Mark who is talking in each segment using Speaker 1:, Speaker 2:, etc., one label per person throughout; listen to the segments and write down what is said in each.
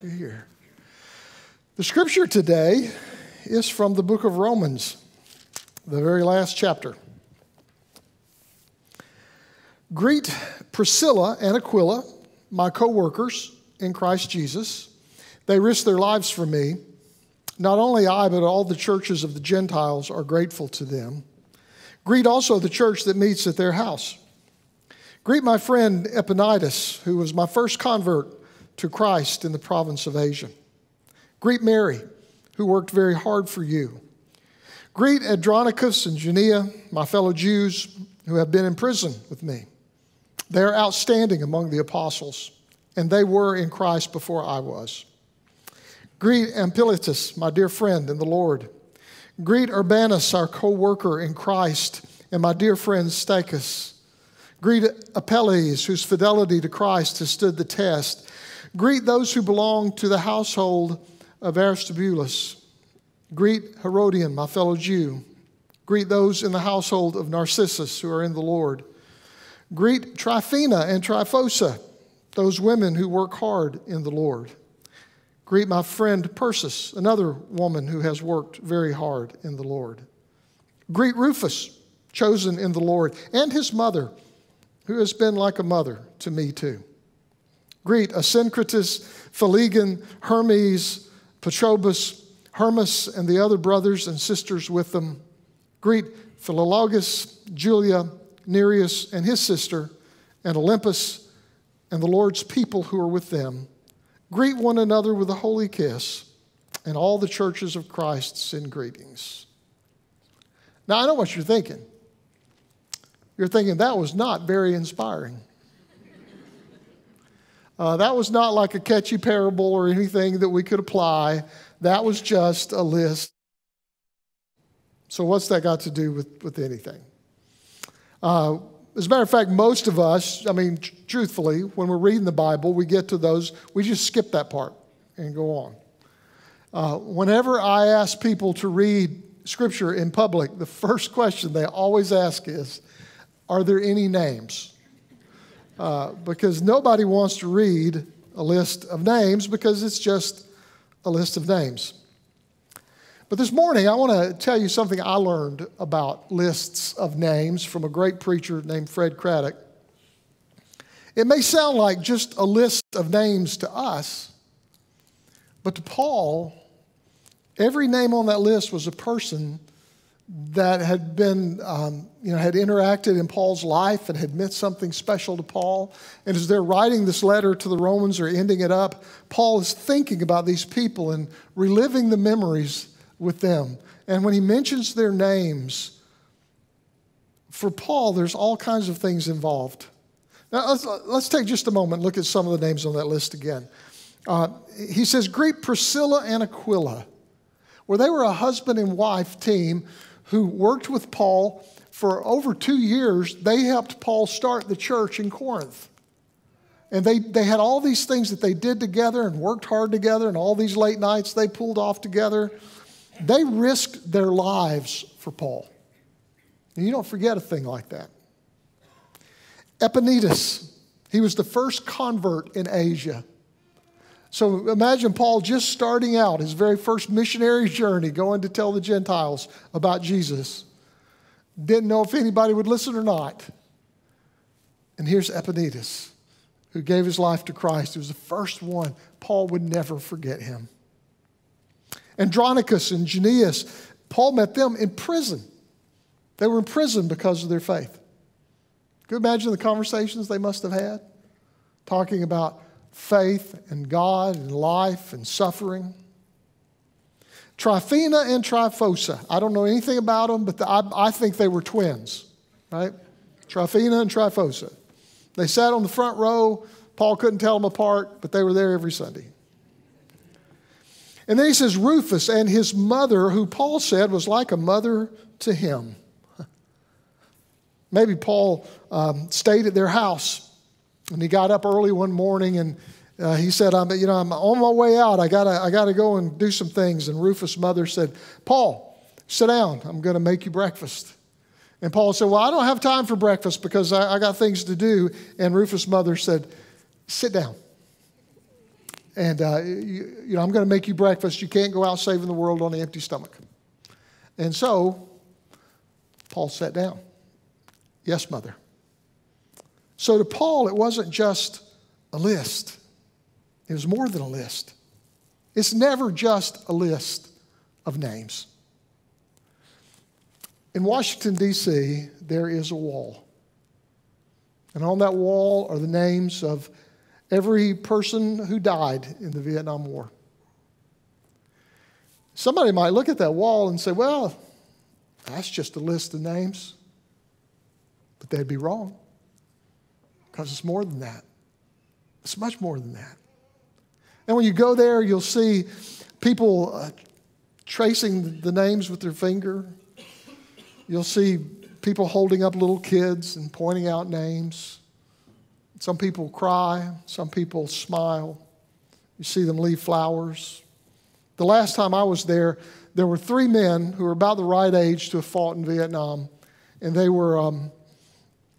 Speaker 1: here. The scripture today is from the book of Romans, the very last chapter. Greet Priscilla and Aquila, my co workers in Christ Jesus. They risked their lives for me. Not only I, but all the churches of the Gentiles are grateful to them. Greet also the church that meets at their house. Greet my friend Epaenetus, who was my first convert to Christ in the province of Asia. Greet Mary, who worked very hard for you. Greet Andronicus and Junia, my fellow Jews who have been in prison with me. They are outstanding among the apostles, and they were in Christ before I was. Greet Ampliatus, my dear friend in the Lord. Greet Urbanus, our co worker in Christ, and my dear friend Stachys. Greet Apelles, whose fidelity to Christ has stood the test Greet those who belong to the household of Aristobulus. Greet Herodion, my fellow Jew. Greet those in the household of Narcissus who are in the Lord. Greet Tryphena and Tryphosa, those women who work hard in the Lord. Greet my friend Persis, another woman who has worked very hard in the Lord. Greet Rufus, chosen in the Lord, and his mother, who has been like a mother to me too. Greet Asyncritus, Phlegon, Hermes, Patrobas, Hermas, and the other brothers and sisters with them. Greet Philologus, Julia, Nereus, and his sister, and Olympas, and the Lord's people who are with them. Greet one another with a holy kiss, and all the churches of Christ send greetings. Now, I know what you're thinking. You're thinking that was not very inspiring. Uh, that was not like a catchy parable or anything that we could apply. That was just a list. So, what's that got to do with, with anything? Uh, as a matter of fact, most of us, I mean, tr- truthfully, when we're reading the Bible, we get to those, we just skip that part and go on. Uh, whenever I ask people to read Scripture in public, the first question they always ask is Are there any names? Uh, because nobody wants to read a list of names because it's just a list of names. But this morning, I want to tell you something I learned about lists of names from a great preacher named Fred Craddock. It may sound like just a list of names to us, but to Paul, every name on that list was a person that had been, um, you know, had interacted in Paul's life and had meant something special to Paul. And as they're writing this letter to the Romans or ending it up, Paul is thinking about these people and reliving the memories with them. And when he mentions their names, for Paul, there's all kinds of things involved. Now, let's, let's take just a moment and look at some of the names on that list again. Uh, he says, Greet Priscilla and Aquila, where they were a husband and wife team who worked with Paul for over two years. They helped Paul start the church in Corinth. And they, they had all these things that they did together and worked hard together, and all these late nights they pulled off together. They risked their lives for Paul. And you don't forget a thing like that. Epaenetus, he was the first convert in Asia. So imagine Paul just starting out his very first missionary journey, going to tell the Gentiles about Jesus. Didn't know if anybody would listen or not. And here's Epaenetus, who gave his life to Christ. He was the first one. Paul would never forget him. Andronicus and Junias, Paul met them in prison. They were in prison because of their faith. Can you imagine the conversations they must have had? Talking about faith and God and life and suffering. Tryphena and Tryphosa. I don't know anything about them, but the, I, I, think they were twins, right? Tryphena and Tryphosa. They sat on the front row. Paul couldn't tell them apart, but they were there every Sunday. And then he says Rufus and his mother, who Paul said was like a mother to him. Maybe Paul um, stayed at their house and he got up early one morning and uh, he said, I'm, you know, I'm on my way out. I gotta, I gotta go and do some things. And Rufus' mother said, Paul, sit down. I'm going to make you breakfast. And Paul said, Well, I don't have time for breakfast because I, I got things to do. And Rufus' mother said, Sit down. and uh, you, you know, I'm going to make you breakfast. You can't go out saving the world on an empty stomach. And so Paul sat down. Yes, mother. So to Paul, it wasn't just a list, it was more than a list. It's never just a list of names. In Washington, D.C., there is a wall. And on that wall are the names of every person who died in the Vietnam War. Somebody might look at that wall and say, well, that's just a list of names. But they'd be wrong because it's more than that. It's much more than that. And when you go there, you'll see people uh, tracing the names with their finger. You'll see people holding up little kids and pointing out names. Some people cry, some people smile. You see them leave flowers. The last time I was there, there were three men who were about the right age to have fought in Vietnam, and they were. Um,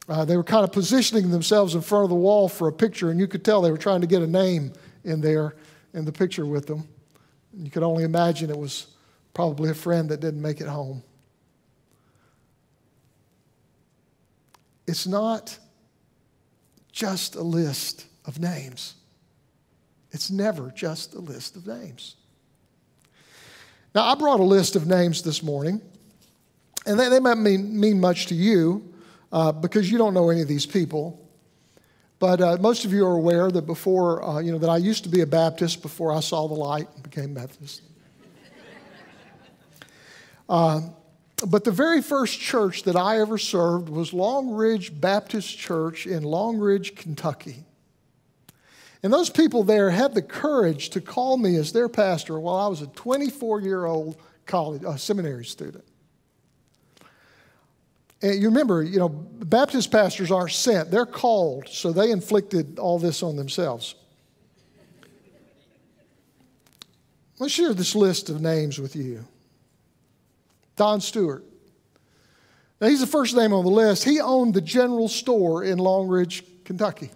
Speaker 1: uh, they were kind of positioning themselves in front of the wall for a picture, and you could tell they were trying to get a name in there in the picture with them. You could only imagine it was probably a friend that didn't make it home. It's not just a list of names. It's never just a list of names. Now, I brought a list of names this morning, and they, they might mean, mean much to you uh, because you don't know any of these people. But uh, most of you are aware that before, uh, you know, that I used to be a Baptist before I saw the light and became Methodist. Uh, but the very first church that I ever served was Long Ridge Baptist Church in Long Ridge, Kentucky. And those people there had the courage to call me as their pastor while I was a 24 year old college, uh, seminary student. And you remember, you know, Baptist pastors aren't sent, they're called, so they inflicted all this on themselves. Let's share this list of names with you. Don Stewart. Now, he's the first name on the list. He owned the general store in Long Ridge, Kentucky.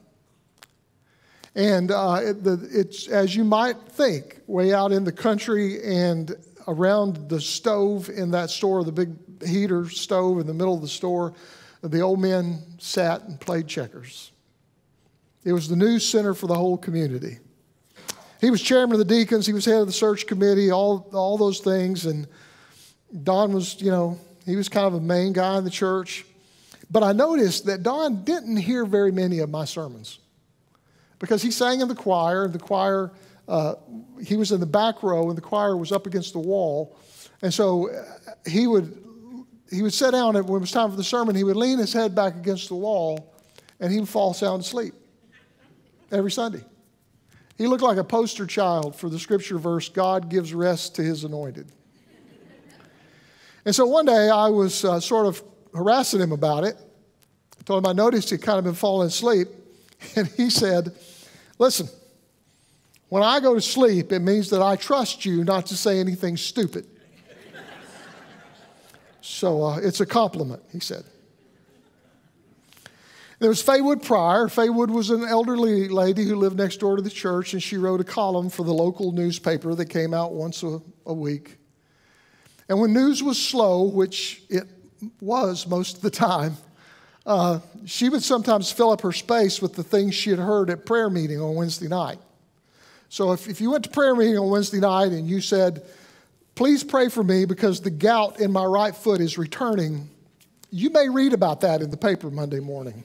Speaker 1: And uh, it, the, it's, as you might think, way out in the country and around the stove in that store, the big heater stove in the middle of the store, the old men sat and played checkers. It was the news center for the whole community. He was chairman of the deacons, he was head of the search committee, all, all those things. And Don was, you know, he was kind of a main guy in the church. But I noticed that Don didn't hear very many of my sermons because he sang in the choir, the choir, uh, he was in the back row, and the choir was up against the wall. And so uh, he would he would sit down, and when it was time for the sermon, he would lean his head back against the wall and he would fall sound asleep every Sunday. He looked like a poster child for the scripture verse God gives rest to his anointed. And so one day I was uh, sort of harassing him about it. I told him I noticed he'd kind of been falling asleep. And he said, Listen, when I go to sleep, it means that I trust you not to say anything stupid. So uh, it's a compliment, he said. There was Faywood Pryor. Faywood was an elderly lady who lived next door to the church, and she wrote a column for the local newspaper that came out once a, a week. And when news was slow, which it was most of the time, uh, she would sometimes fill up her space with the things she had heard at prayer meeting on Wednesday night. So if, if you went to prayer meeting on Wednesday night and you said, Please pray for me because the gout in my right foot is returning. You may read about that in the paper Monday morning.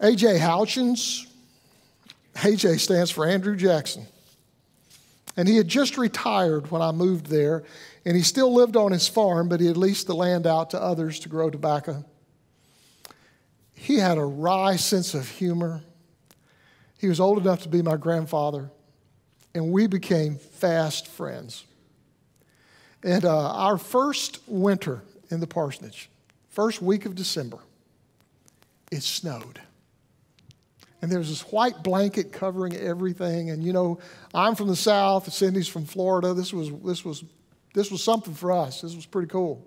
Speaker 1: A.J. Houchins, AJ stands for Andrew Jackson. And he had just retired when I moved there, and he still lived on his farm, but he had leased the land out to others to grow tobacco. He had a wry sense of humor. He was old enough to be my grandfather and we became fast friends. And uh, our first winter in the parsonage, first week of December, it snowed. And there was this white blanket covering everything. And you know, I'm from the South, Cindy's from Florida. This was, this was, this was something for us. This was pretty cool.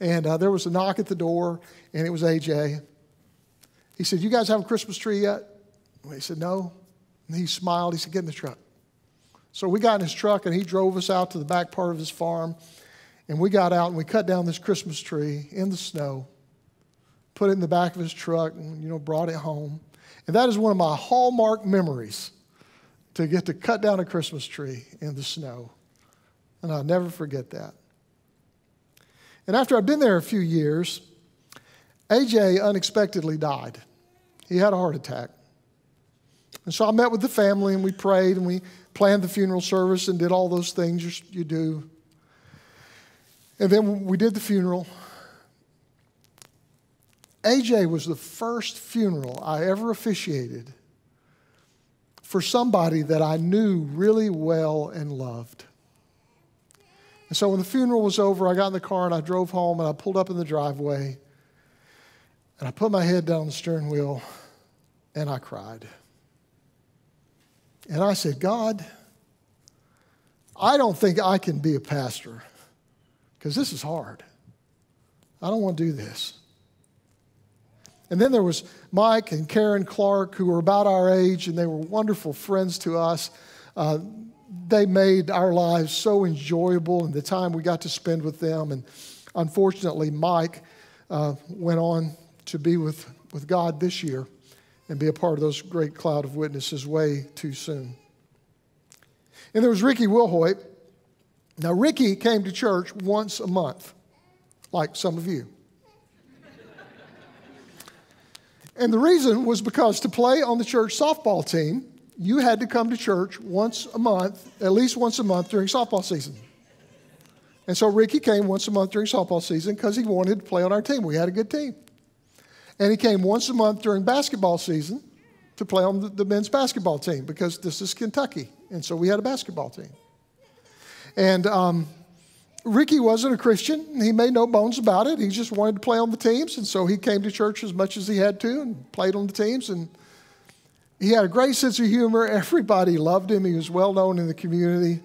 Speaker 1: And uh, there was a knock at the door, and it was AJ. He said, You guys have a Christmas tree yet? And he said, No. And he smiled. He said, Get in the truck. So we got in his truck and he drove us out to the back part of his farm. And we got out and we cut down this Christmas tree in the snow, put it in the back of his truck, and you know, brought it home. And that is one of my hallmark memories to get to cut down a Christmas tree in the snow. And I'll never forget that. And after I'd been there a few years, AJ unexpectedly died. He had a heart attack. And so I met with the family and we prayed and we planned the funeral service and did all those things you do. And then we did the funeral. AJ was the first funeral I ever officiated for somebody that I knew really well and loved. And so when the funeral was over, I got in the car and I drove home and I pulled up in the driveway and I put my head down on the steering wheel and I cried. And I said, God, I don't think I can be a pastor because this is hard. I don't want to do this. And then there was Mike and Karen Clark, who were about our age, and they were wonderful friends to us. Uh, they made our lives so enjoyable and the time we got to spend with them. And unfortunately, Mike uh, went on to be with, with God this year and be a part of those great cloud of witnesses way too soon. And there was Ricky Wilhoit. Now, Ricky came to church once a month, like some of you. and the reason was because to play on the church softball team, you had to come to church once a month, at least once a month during softball season. And so Ricky came once a month during softball season because he wanted to play on our team. We had a good team. And he came once a month during basketball season to play on the, the men's basketball team because this is Kentucky. And so we had a basketball team. And um, Ricky wasn't a Christian. He made no bones about it. He just wanted to play on the teams. And so he came to church as much as he had to and played on the teams. And he had a great sense of humor. Everybody loved him. He was well known in the community.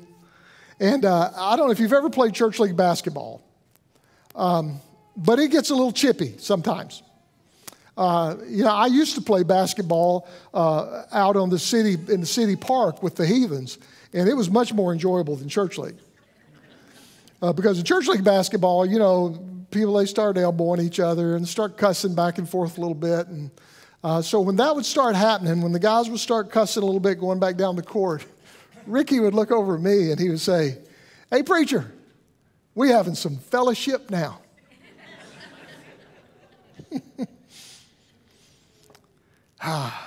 Speaker 1: And uh, I don't know if you've ever played church league basketball, um, but it gets a little chippy sometimes. Uh, you know, I used to play basketball uh, out on the city in the city park with the heathens, and it was much more enjoyable than church league. Uh, because in church league basketball, you know, people they start elbowing each other and start cussing back and forth a little bit, and uh, so when that would start happening, when the guys would start cussing a little bit, going back down the court, Ricky would look over at me and he would say, "Hey preacher, we having some fellowship now."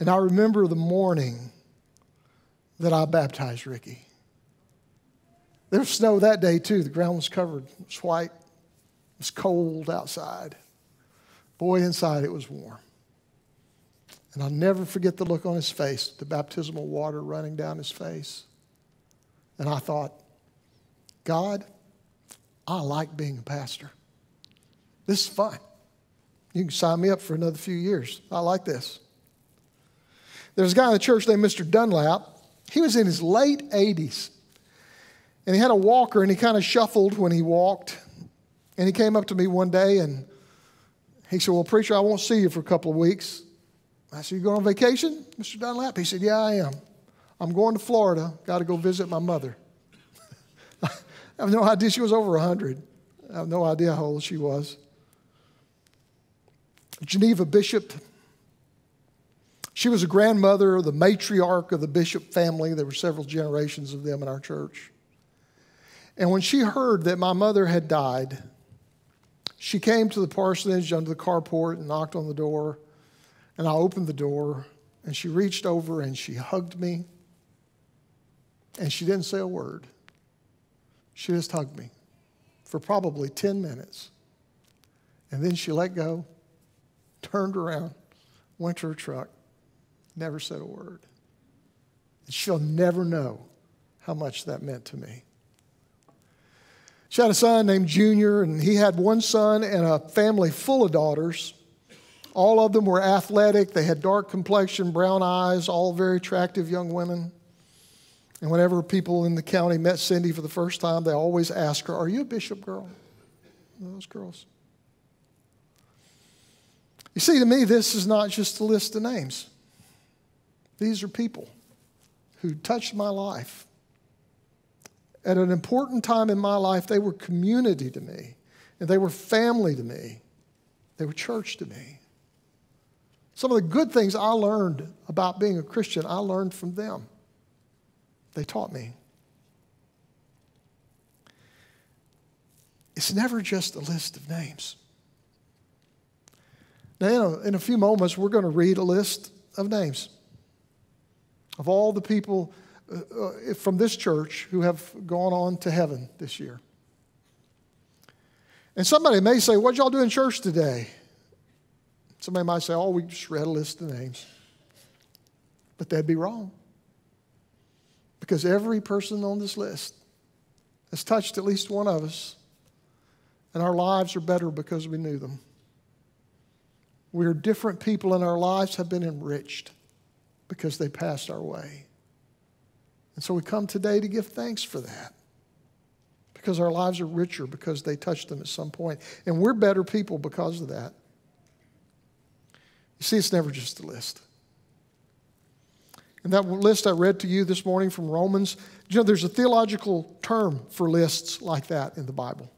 Speaker 1: And I remember the morning that I baptized Ricky. There was snow that day too. The ground was covered. It was white. It was cold outside. Boy, inside it was warm. And I'll never forget the look on his face, the baptismal water running down his face. And I thought, God, I like being a pastor. This is fun. You can sign me up for another few years. I like this. There's a guy in the church named Mr. Dunlap. He was in his late 80s. And he had a walker and he kind of shuffled when he walked. And he came up to me one day and he said, Well, preacher, I won't see you for a couple of weeks. I said, You going on vacation, Mr. Dunlap? He said, Yeah, I am. I'm going to Florida. Got to go visit my mother. I have no idea she was over 100. I have no idea how old she was. Geneva Bishop. She was a grandmother, the matriarch of the Bishop family. There were several generations of them in our church. And when she heard that my mother had died, she came to the parsonage under the carport and knocked on the door. And I opened the door, and she reached over and she hugged me. And she didn't say a word. She just hugged me for probably 10 minutes. And then she let go turned around, went to her truck, never said a word. And she'll never know how much that meant to me. She had a son named Junior, and he had one son and a family full of daughters. All of them were athletic. They had dark complexion, brown eyes, all very attractive young women. And whenever people in the county met Cindy for the first time, they always asked her, Are you a bishop girl? Those girls. You see, to me, this is not just a list of names. These are people who touched my life. At an important time in my life, they were community to me, and they were family to me, they were church to me. Some of the good things I learned about being a Christian, I learned from them. They taught me. It's never just a list of names. Now, in a few moments, we're going to read a list of names of all the people uh, uh, from this church who have gone on to heaven this year. And somebody may say, What'd y'all do in church today? Somebody might say, Oh, we just read a list of names. But that'd be wrong. Because every person on this list has touched at least one of us, and our lives are better because we knew them. We're different people, and our lives have been enriched because they passed our way. And so we come today to give thanks for that because our lives are richer because they touched them at some point. And we're better people because of that. You see, it's never just a list. And that list I read to you this morning from Romans, you know, there's a theological term for lists like that in the Bible.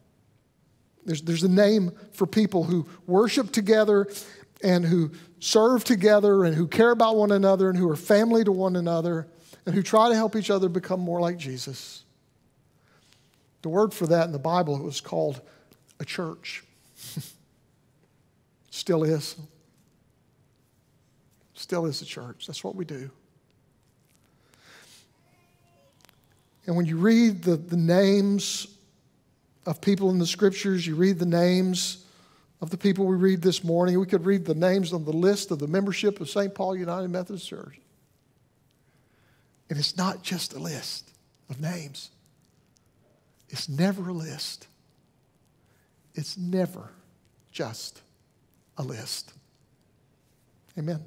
Speaker 1: There's, there's a name for people who worship together and who serve together and who care about one another and who are family to one another and who try to help each other become more like Jesus. The word for that in the Bible was called a church. Still is. Still is a church. That's what we do. And when you read the, the names of people in the scriptures, you read the names of the people we read this morning. We could read the names on the list of the membership of St. Paul United Methodist Church. And it's not just a list of names, it's never a list. It's never just a list. Amen.